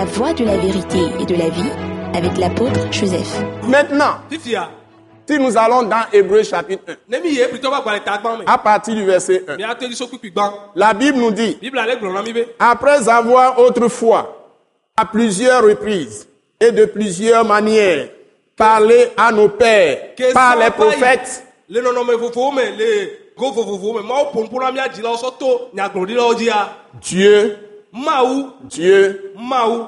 La voie de la vérité et de la vie avec l'apôtre Joseph. Maintenant, si nous allons dans Hébreu chapitre 1, ne mi ye plutôt va gbalẽ ta gbã me à partir du verset 1, mi a to edzi so kpikpi gbã la Bible nous dit, après avoir autrefois, à plusieurs reprises et de plusieurs manières, parlé à nos pères par les prophètes, Dieu, mawu Dieu, mawu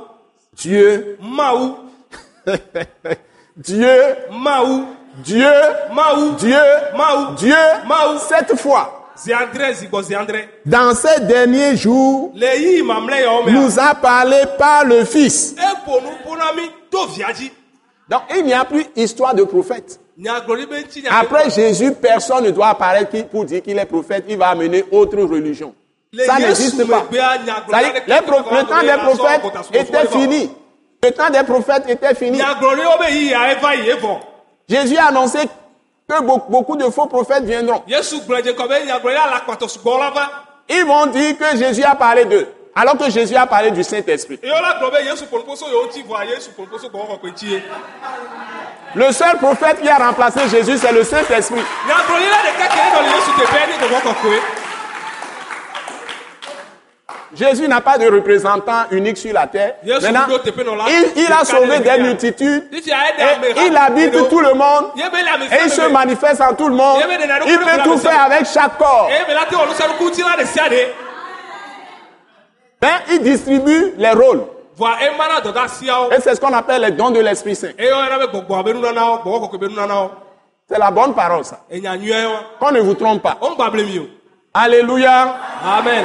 Dieu, mawu Dieu, mawu Dieu, mawu Dieu, mawu Dieu, Maou. cette fois, dans ces derniers jours, mea nous a parlé par le Fils. Donc il n'y a plus histoire de prophète. Après Jésus, personne ne doit apparaître pour dire qu'il est prophète. Il va amener autre religion. Le Ça n'existe pas. Ça les le temps des prophètes était fini. Le temps des prophètes était fini. Jésus a annoncé que be- beaucoup de faux prophètes viendront. Ils vont dire que Jésus a parlé d'eux, alors que Jésus a parlé du Saint-Esprit. Le seul prophète qui a remplacé Jésus, c'est le Saint-Esprit. Jésus n'a pas de représentant unique sur la terre. Maintenant, il, il a sauvé des multitudes. Et il habite tout le monde. Et il se manifeste en tout le monde. Il peut tout faire avec chaque corps. eye be la te wɔ nusanuku ŋuti la ɖe sia ɖe Mais il distribue les rôles. siawo Et c'est ce qu'on appelle les dons de l'Esprit Saint. eye wɔyɔna be gbɔgbɔa be nunanawo gbɔwɔ kɔkɔe be nunanawo C'est la bonne parole, ça. wa Qu'on ne vous trompe pas. Alléluia. amen.